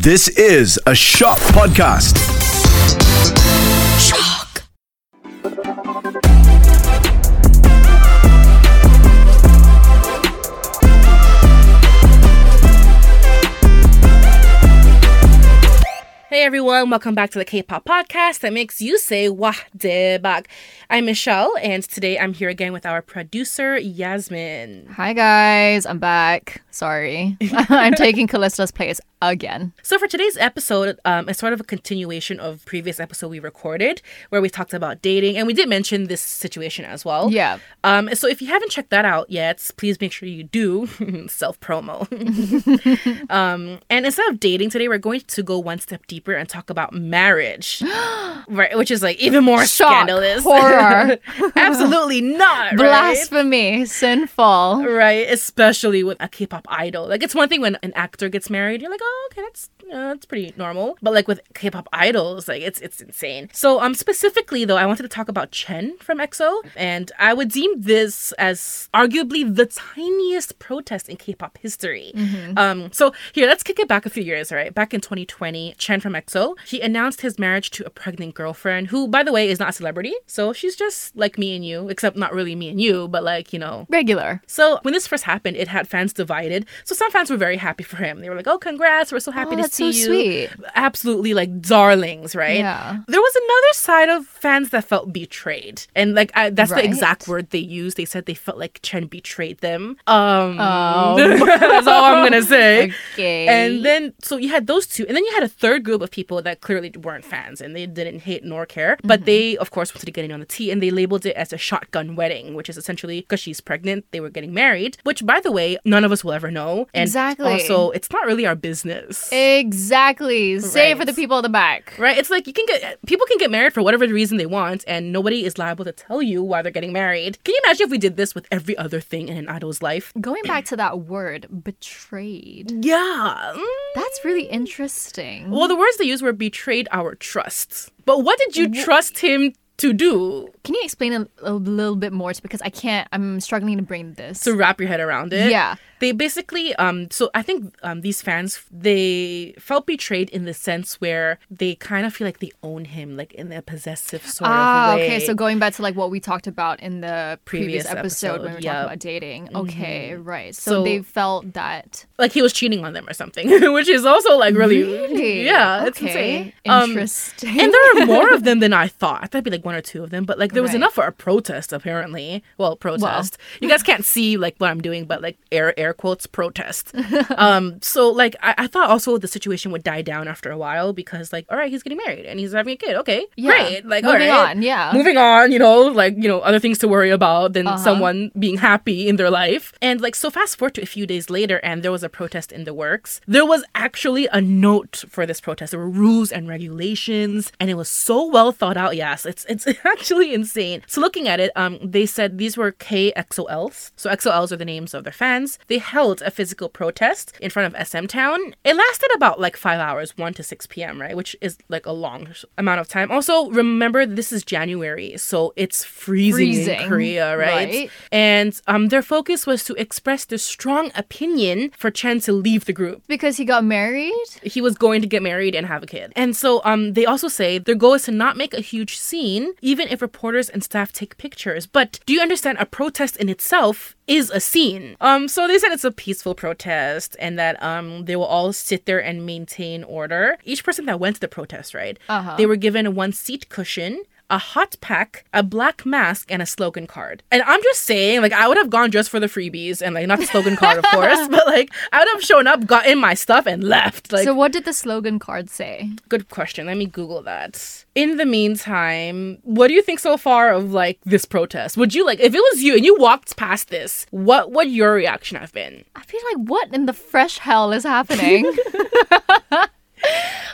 This is a Shock Podcast. Shock. Hey everyone, welcome back to the K-pop podcast that makes you say wah de bak. I'm Michelle, and today I'm here again with our producer Yasmin. Hi guys, I'm back. Sorry, I'm taking Callista's place again. So for today's episode, um, it's sort of a continuation of previous episode we recorded where we talked about dating, and we did mention this situation as well. Yeah. Um, so if you haven't checked that out yet, please make sure you do self promo. um, and instead of dating today, we're going to go one step deeper and talk about marriage, right? Which is like even more Shock, scandalous. horror. Absolutely not. right? Blasphemy, sinful. Right, especially with a K-pop idol. Like it's one thing when an actor gets married, you're like, oh, okay, that's uh, that's pretty normal. But like with K-pop idols, like it's it's insane. So um, specifically though, I wanted to talk about Chen from EXO, and I would deem this as arguably the tiniest protest in K-pop history. Um, so here, let's kick it back a few years. Right, back in 2020, Chen from EXO, he announced his marriage to a pregnant girlfriend, who, by the way, is not a celebrity. So she's just like me and you, except not really me and you, but like you know, Regular. so when this first happened, it had fans divided. So some fans were very happy for him. They were like, "Oh, congrats! We're so happy Oh, to that's so you." sweet. Absolutely, like darlings, right? Yeah. There was another side of fans that felt betrayed, and like I, that's the exact word they used. They said they felt like Chen betrayed them. Um, Oh. that's all I'm gonna say. Okay. And then, so you had those two, and then you had a third group of people that clearly weren't fans and they didn't hate nor care. But Mm-hmm. they, of course, wanted to get in on the tea and they labeled it as a shotgun wedding, which is essentially because she's pregnant, they were getting married, which, by the way, none of us will ever know. And Exactly. Also, it's not really our business. exactly. Say it for the people in the back. Right? It's like you can get people can get married for whatever reason they want, and nobody is liable to tell you why they're getting married. Can you imagine if we did this with every other thing in an idol's life? Going back to that word, betrayed. Yeah. Mm. That's really interesting. Well, the words they used were betrayed our trust. But what did you trust him to do? Can you explain a, a little bit more? Because I can't. I'm struggling to bring this. To wrap your head around it. Yeah. They basically, um, so I think um, these fans they felt betrayed in the sense where they kind of feel like they own him, like in a possessive sort Ah, of way. okay. So going back to like what we talked about in the previous, Previous episode, when we were yeah. talking about dating. Okay, right. So, So- they felt that. like he was cheating on them or something, which is also like really, Really? yeah, it's Okay. Um, Interesting. and there are more of them than I thought. I thought it'd be like one or two of them, but like there was Right. enough for a protest apparently. Well, protest. you guys can't see like what I'm doing, but like air air quotes protest. um, so like I, I thought also the situation would die down after a while because like all right, he's getting married and he's having a kid. Okay, Yeah. great. Like Moving all right. on, yeah. moving on. You know, like you know other things to worry about than Uh-huh. someone being happy in their life. And like so, fast forward to a few days later, and there was a protest in the works. There was actually a note for this protest. There were rules and regulations, and it was so well thought out. Yes, it's it's actually insane. So looking at it, um, they said these were KXOLs. So EXO-Ls are the names of their fans. They held a physical protest in front of SM Town. It lasted about like five hours, one to six p.m. Right, which is like a long amount of time. Also, remember this is January, so it's freezing, in Korea, right? right. And um, their focus was to express their strong opinion for Chen to leave the group because he got married. he was going to get married and have a kid. And so um they also say their goal is to not make a huge scene even if reporters and staff take pictures. But do you understand a protest in itself is a scene. Um so they said it's a peaceful protest and that um they will all sit there and maintain order. Each person that went to the protest, right? Uh-huh. They were given a one seat cushion a hot pack, a black mask, and a slogan card. And I'm just saying, like, I would have gone just for the freebies and like not the slogan card, of course, but like I would have shown up, gotten my stuff, and left. Like, so what did the slogan card say? good question. Let me Google that. In the meantime, what do you think so far of like this protest? Would you like if it was you and you walked past this, what would your reaction have been? I feel like what in the fresh hell is happening?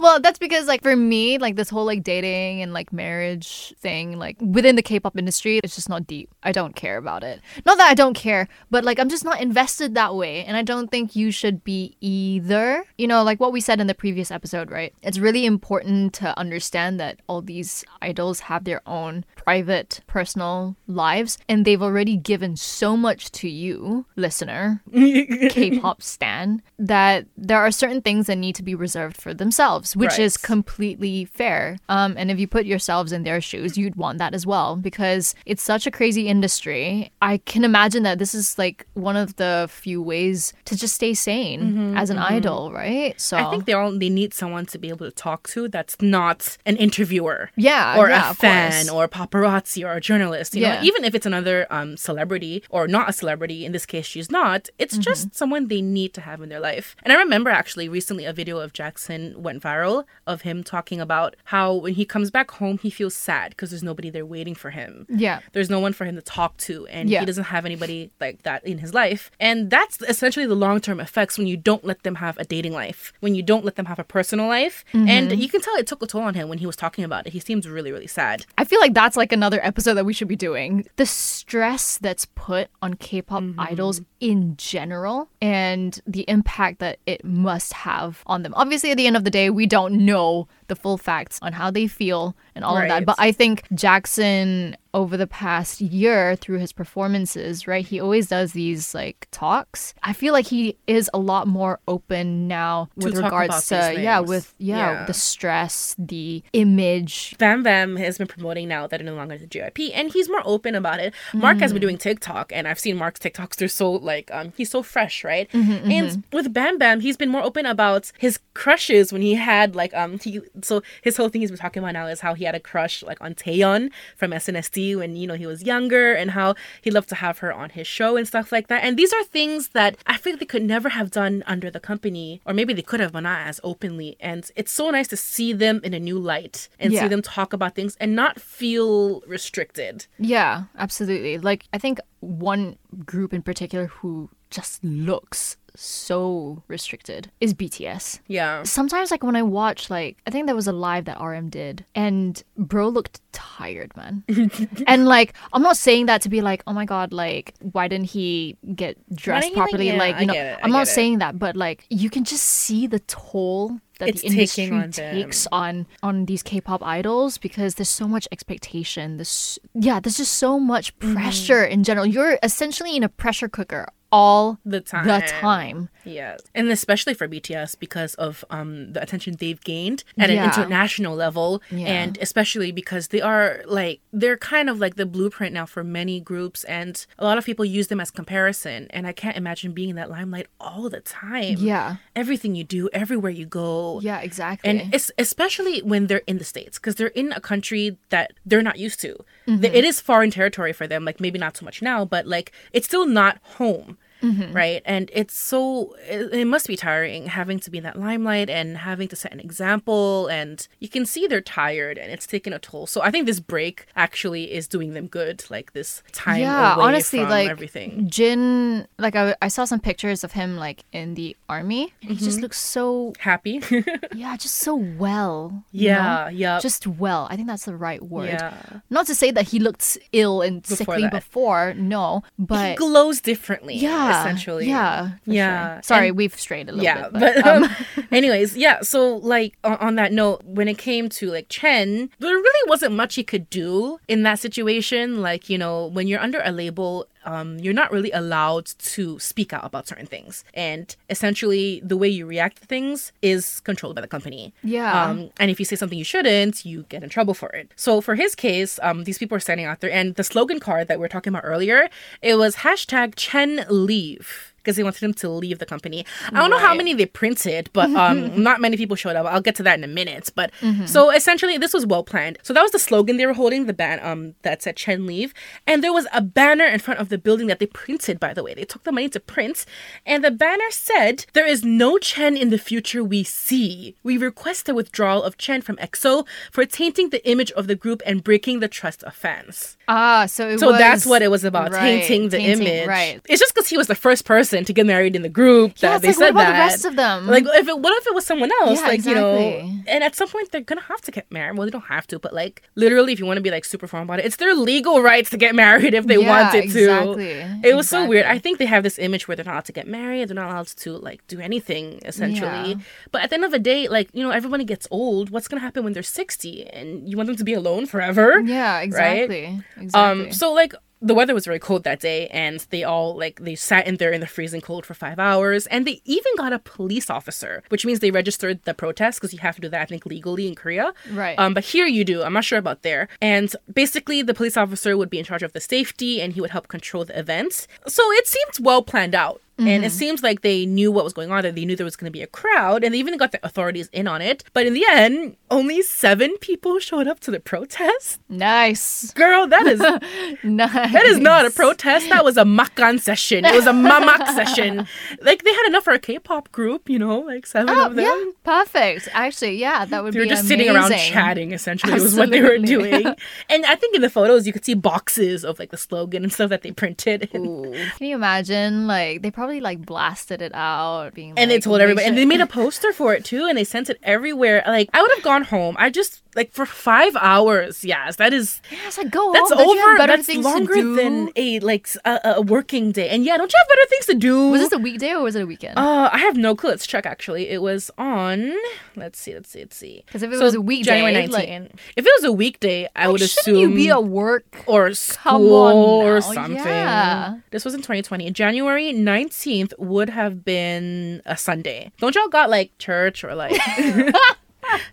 Well, that's because like for me, like this whole like dating and like marriage thing, like within the K-pop industry, it's just not deep. I don't care about it. Not that I don't care, but like I'm just not invested that way, and I don't think you should be either. You know, like what we said in the previous episode, right? It's really important to understand that all these idols have their own private, personal lives, and they've already given so much to you, listener, K-pop stan, that there are certain things that need to be reserved for themselves, which Right. is completely fair. Um, and if you put yourselves in their shoes, you'd want that as well because it's such a crazy industry. I can imagine that this is like one of the few ways to just stay sane as an idol, right? So Mm-hmm, I think they all they need someone to be able to talk to that's not an interviewer. Yeah, Or yeah, a fan or paparazzi or a journalist. You Yeah. know, even if it's another um celebrity or not a celebrity, in this case she's not, it's Mm-hmm. just someone they need to have in their life. And I remember actually recently a video of Jackson went viral of him talking about how when he comes back home he feels sad because there's nobody there waiting for him. yeah. There's no one for him to talk to, and Yeah. he doesn't have anybody like that in his life. And that's essentially the long term effects when you don't let them have a dating life, when you don't let them have a personal life. Mm-hmm. And you can tell it took a toll on him when he was talking about it. He seems really, really sad. I feel like that's like another episode that we should be doing. The stress that's put on K pop Mm-hmm. idols in general and the impact that it must have on them. Obviously, at the end of the day, we don't know the full facts on how they feel and all of that. But I think Jackson, over the past year, through his performances, right, he always does these like talks. I feel like he is a lot more open now with regards to, yeah, with, yeah, Yeah. the stress, the image, Bam Bam has been promoting now that no longer the JYP, and he's more open about it. Mark has been doing TikTok, and I've seen Mark's TikToks. They're so like, um, he's so fresh, right? And with Bam Bam, he's been more open about his crushes when he had like, um, he so his whole thing he's been talking about now is how he had a crush like on Taeyeon from SNSD when you know he was younger, and how he loved to have her on his show and stuff like that. And these are things that I feel they could never have done under the company, or maybe they could have, but not as openly. And it's so nice to see them in a new light and Yeah. see them talk about things and not feel restricted. Yeah, absolutely. Like I think one group in particular who just looks so restricted is BTS. Yeah. Sometimes like when I watch like I think there was a live that RM did and bro looked tired, man. and like I'm not saying that to be like, "Oh my god, like why didn't he get dressed didn't like- properly?" yeah, like, you know, it, I'm not it. saying that, but like you can just see the toll that It's the industry on them. takes on on these K-pop idols because there's so much expectation. This yeah, there's just so much Mm-hmm. pressure in general. You're essentially in a pressure cooker all The time. the time. Yes. And especially for BTS because of um the attention they've gained at Yeah. an international level Yeah. and especially because they are like they're kind of like the blueprint now for many groups and a lot of people use them as comparison and I can't imagine being in that limelight all the time. Yeah. Everything you do, everywhere you go. Yeah, exactly. And it's especially when they're in the states because they're in a country that they're not used to. Mm-hmm. It is foreign territory for them. Like maybe not so much now, but like it's still not home, Mm-hmm. right? And it's so it, it must be tiring having to be in that limelight and having to set an example. And you can see they're tired and it's taking a toll. So I think this break actually is doing them good. Like this time yeah, away honestly, from like everything. Jin, like I, I saw some pictures of him like in the army. and He Mm-hmm. just looks so Happy. yeah, just so well. you know? yeah. Yeah. just well. I think that's the right word. yeah. Not to say that he looked ill and Before sickly that. before, no, but he glows differently. yeah, Essentially. yeah, Yeah, Sure. Sorry, and- we've strayed a little yeah bit, but, but, um, um, anyways yeah so like on, on that note when it came to like chen there really wasn't much he could do in that situation like you know when you're under a label um, you're not really allowed to speak out about certain things. And essentially the way you react to things is controlled by the company. Yeah. um, and if you say something you shouldn't you get in trouble for it. So for his case um, these people are standing out there. And the slogan card that we were talking about earlier it was hashtag chen leave because they wanted him to leave the company. I don't know how many they printed, but um, not many people showed up. I'll get to that in a minute. But Mm-hmm. so essentially, this was well planned. So that was the slogan they were holding, the ban um that said "Chen leave," and there was a banner in front of the building that they printed. By the way, they took the money to print, and the banner said, "There is no Chen in the future we see. We request the withdrawal of Chen from EXO for tainting the image of the group and breaking the trust of fans." Ah, so it So was, that's what it was about, right, tainting the tainting, image. Right. It's just because he was the first person to get married in the group that Yeah, it's they like, said what about that. the rest of them? Like, if it, what if it was someone else? Yeah, like, you know, exactly. and at some point they're gonna have to get married. Well, they don't have to, but like, literally, if you want to be like super firm about it, it's their legal rights to get married if they Yeah, wanted exactly, to. It was so weird. I think they have this image where they're not allowed to get married, they're not allowed to like do anything essentially. But at the end of the day, like, you know, everybody gets old. What's gonna happen when they're sixty and you want them to be alone forever? yeah, exactly. Exactly. Um, so like the weather was very cold that day, and they all like they sat in there in the freezing cold for five hours, and they even got a police officer, which means they registered the protest because you have to do that I think legally in Korea. Right. Um, but here you do. I'm not sure about there. And basically, the police officer would be in charge of the safety, and he would help control the events. So it seemed well planned out. And Mm-hmm. it seems like they knew what was going on, that they knew there was going to be a crowd, and they even got the authorities in on it. But in the end, only seven people showed up to the protest. nice. Girl, that is Nice. that is not a protest. That was a makan session. It was a mamak session. Like they had enough for a K-pop group, you know, like seven Oh, of them. yeah, perfect. Actually, yeah, that would be amazing. They were be just sitting around chatting. Essentially, was what they were doing. And I think in the photos you could see boxes of like the slogan and stuff that they printed. Ooh. Can you imagine? Like they probably like blasted it out, being And they told "Make everybody, and they made a poster for it too, and they sent it everywhere. Like I would have gone home. I just like for five hours. Yes, that is it's like go that's home. Don't you have over. That's things longer to do? than a like a working day. And yeah, don't you have better things to do? Was this a weekday or was it a weekend? Uh, I have no clue. Let's check. Actually, it was on. Let's see. Let's see. Let's see. 'Cause if it was a weekday, January like- if it was a weekday, I would Shouldn't assume you be a work? or school or something. yeah. This was in 2020. January 19th would have been a Sunday. Don't y'all got like church or like,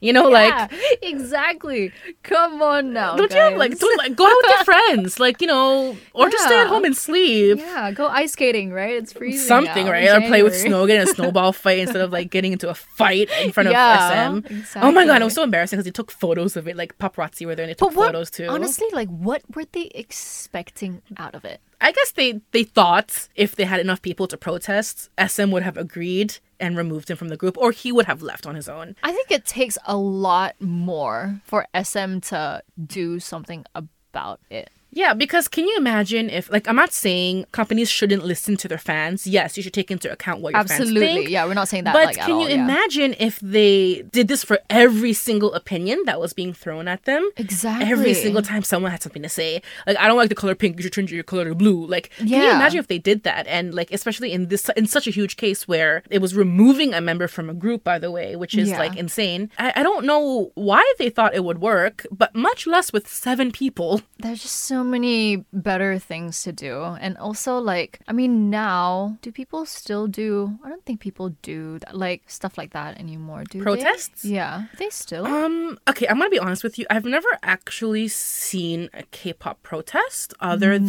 you know, like. exactly. Come on now. Don't you have like don't like go out with your friends like you know or just stay at home and sleep Yeah, go ice skating, right? It's freezing. something right or play with snow get in a snowball fight instead of like getting into a fight in front Yeah, of SM oh my god it was so embarrassing because they took photos of it like paparazzi were there and they took what, photos too honestly, like, what were they expecting out of it? I guess they they thought if they had enough people to protest, SM would have agreed and removed him from the group, or he would have left on his own. I think it takes a lot more for SM to do something about it. Yeah, because can you imagine if like I'm not saying companies shouldn't listen to their fans. Yes, you should take into account what your fans Absolutely. think. Yeah, we're not saying that But like at can you yeah. imagine if they did this for every single opinion that was being thrown at them? Exactly. Every single time someone had something to say, like I don't like the color pink, you should change your color to blue. Like, can you Yeah. imagine if they did that? And like, especially in this, in such a huge case where it was removing a member from a group, by the way, which is Yeah. like insane. I, I don't know why they thought it would work, but much less with seven people. There's just so many better things to do. And also, like, I mean, now, do people still do, I don't think people do that, like stuff like that anymore, do they? Protests? Yeah. They still? Um, okay, I'm gonna be honest with you. I've never actually seen a K-pop protest other than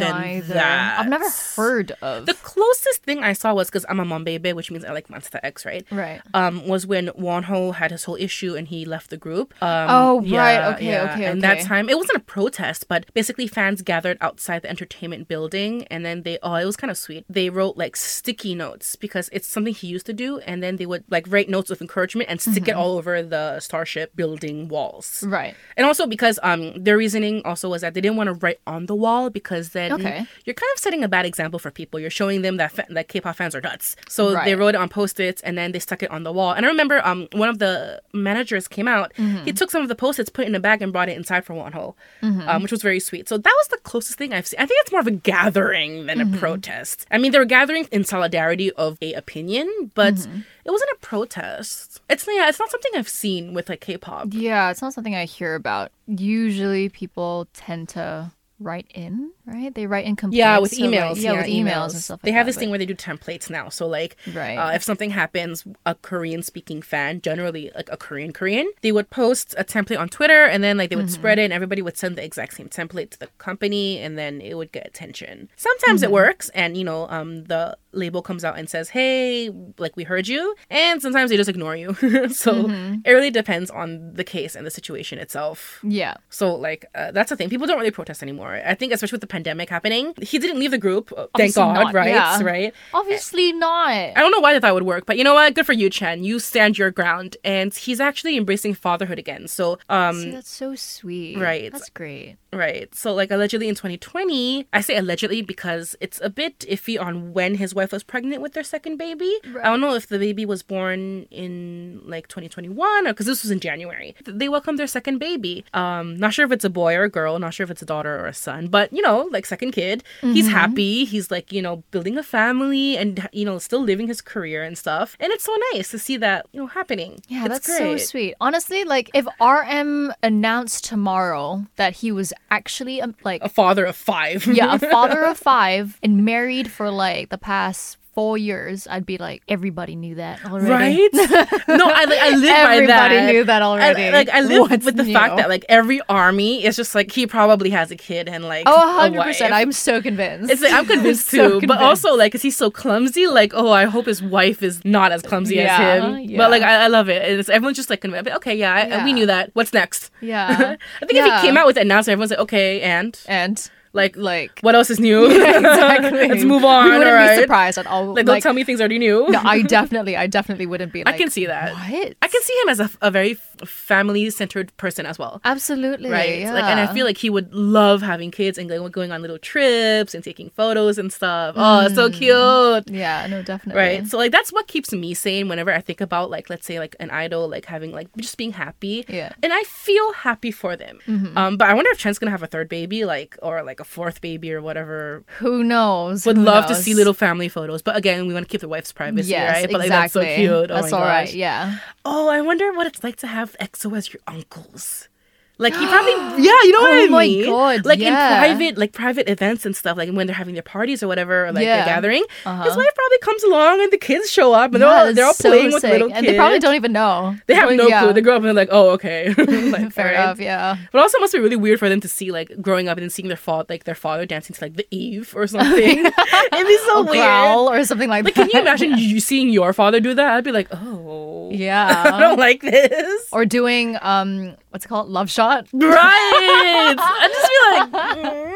that. I've never heard of. The closest thing I saw was because I'm a Monbebe, which means I like Monsta X, right? Right. Um, was when Wonho had his whole issue and he left the group. Um, Oh, right. Okay, okay, And that time, it wasn't a protest, but basically fans gathered outside the entertainment building, and then they oh, it was kind of sweet. They wrote like sticky notes because it's something he used to do, and then they would like write notes of encouragement and stick it all over the Starship building walls. right. And also because um their reasoning also was that they didn't want to write on the wall because then Okay. you're kind of setting a bad example for people. You're showing them that fa- that K-pop fans are nuts. So they wrote it on post-its and then they stuck it on the wall. And I remember um one of the managers came out. Mm-hmm. He took some of the post-its, put it in a bag, and brought it inside for Wonho, Mm-hmm. um, which was very sweet. So that was the closest thing I've seen. I think it's more of a gathering than Mm-hmm. a protest. I mean, they were gathering in solidarity of a opinion, but Mm-hmm. it wasn't a protest. It's yeah, it's not something I've seen with like K-pop. Yeah, it's not something I hear about. Usually people tend to write in, right? They write in complaints. Yeah, with so, like, emails. yeah, with emails, and stuff like They have that, this thing where they do templates now. So like, Right. uh, if something happens, a Korean speaking fan, generally like a Korean Korean, they would post a template on Twitter, and then like they would Mm-hmm. spread it, and everybody would send the exact same template to the company, and then it would get attention. Sometimes Mm-hmm. it works, and you know, um, the label comes out and says, "Hey, like we heard you," and sometimes they just ignore you. so Mm-hmm. it really depends on the case and the situation itself. Yeah. So like uh, that's the thing. People don't really protest anymore. Anymore. I think especially with the pandemic happening, he didn't leave the group. uh, Thank God, not, right? yeah. Right. Obviously not. I don't know why they thought it would work, but you know what? Good for you, Chen. You stand your ground, and he's actually embracing fatherhood again. So, um, See, that's so sweet. Right. That's great. Right. So, like, allegedly in 2020, I say allegedly because it's a bit iffy on when his wife was pregnant with their second baby. I don't know if the baby was born in like 2021 or because this was in January. They welcomed their second baby. Um, not sure if it's a boy or a girl, not sure if it's a daughter or a son, but you know, like, second kid. He's Mm-hmm. happy. He's like, you know, building a family and, you know, still living his career and stuff. And it's so nice to see that, you know, happening. Yeah, It's that's so sweet. Honestly, like if RM announced tomorrow that he was actually um, like A father of five. yeah, a father of five and married for like the past four years, I'd be like, everybody knew that already. Right? no, I like I live by that. Everybody knew that I- already. like I live What's with the fact that like every army is just like he probably has a kid and like Oh, 100%. wife. I'm so convinced. It's like I'm convinced So too, but also like, cause he's so clumsy. Like, oh, I hope his wife is not as clumsy Yeah, as him. yeah. But like, I, I love it. It's everyone's just like, convinced. Okay, yeah, I, we knew that. What's next? Yeah. I think if he came out with the announcement, everyone's like, okay, and and like, like what else is new? exactly. Let's move on. We wouldn't right? be surprised at all. Like, don't tell me things I already knew. No, I definitely, I definitely wouldn't be. I can see that. What? I can see him as a, a very family centered person as well. Absolutely. right? Like, and I feel like he would love having kids and going, going on little trips and taking photos and stuff. Oh, so cute. Yeah. No, definitely. Right. So like that's what keeps me sane whenever I think about like let's say like an idol like having like just being happy. Yeah. And I feel happy for them. Um, but I wonder if Chen's gonna have a third baby, like or like a fourth baby or whatever. Who knows? Would Who love to see little family photos. But again, we want to keep the wife's privacy, Yes, right? But like exactly. that's so cute. Oh That's all right. gosh. Yeah. Oh, I wonder what it's like to have EXO as your uncles. Like he probably, yeah, you know what Oh I mean. God, like yeah. in private, like private events and stuff, like when they're having their parties or whatever, or like Yeah. a gathering. Uh-huh. His wife probably comes along and the kids show up and they're all they're all so playing with sick. little kids. and they probably don't even know. They have no yeah. clue. They grow up and they're like, oh, okay. like, Fair alright. enough. Yeah. But also, it must be really weird for them to see like growing up and then seeing their father, like their father dancing to like the Eve or something. It'd be so Or weird. growl or something like, Like, that. can you imagine you seeing your father do that? I'd be like, oh, yeah, I don't like this. or doing um, what's it called? Love shot. Right. I just feel like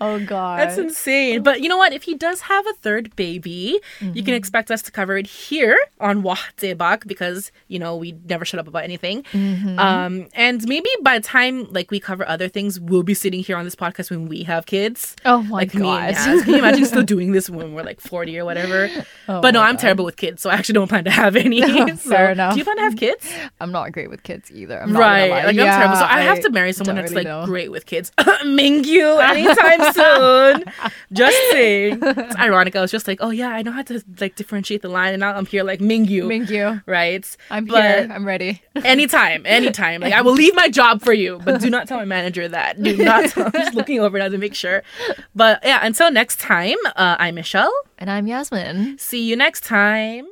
Oh god. that's insane. But you know what? If he does have a third baby, you Mm-hmm. can expect us to cover it here on Wah Daebak because you know we never shut up about anything. Mm-hmm. Um, and maybe by the time like we cover other things, we'll be sitting here on this podcast when we have kids. Oh my like god. Can you imagine still doing this when we're like 40 or whatever? Oh but no, I'm God. terrible with kids, so I actually don't plan to have any. Fair So, enough. Do you plan to have kids? I'm not great with kids either. I'm right. Like yeah, I'm terrible. So I, have to marry someone that's really like know. great with kids. Mingyu anytime soon. Just saying. It's ironic. I was just like, oh yeah, I know how to like differentiate the line, and now I'm here like Mingyu. Mingyu. Right. I'm But here. I'm ready. anytime, anytime. Like I will leave my job for you, but do not tell my manager that. Do not. Tell, I'm just looking over now to make sure. But yeah, until next time, uh, I'm Michelle. And I'm Yasmin. See you next time.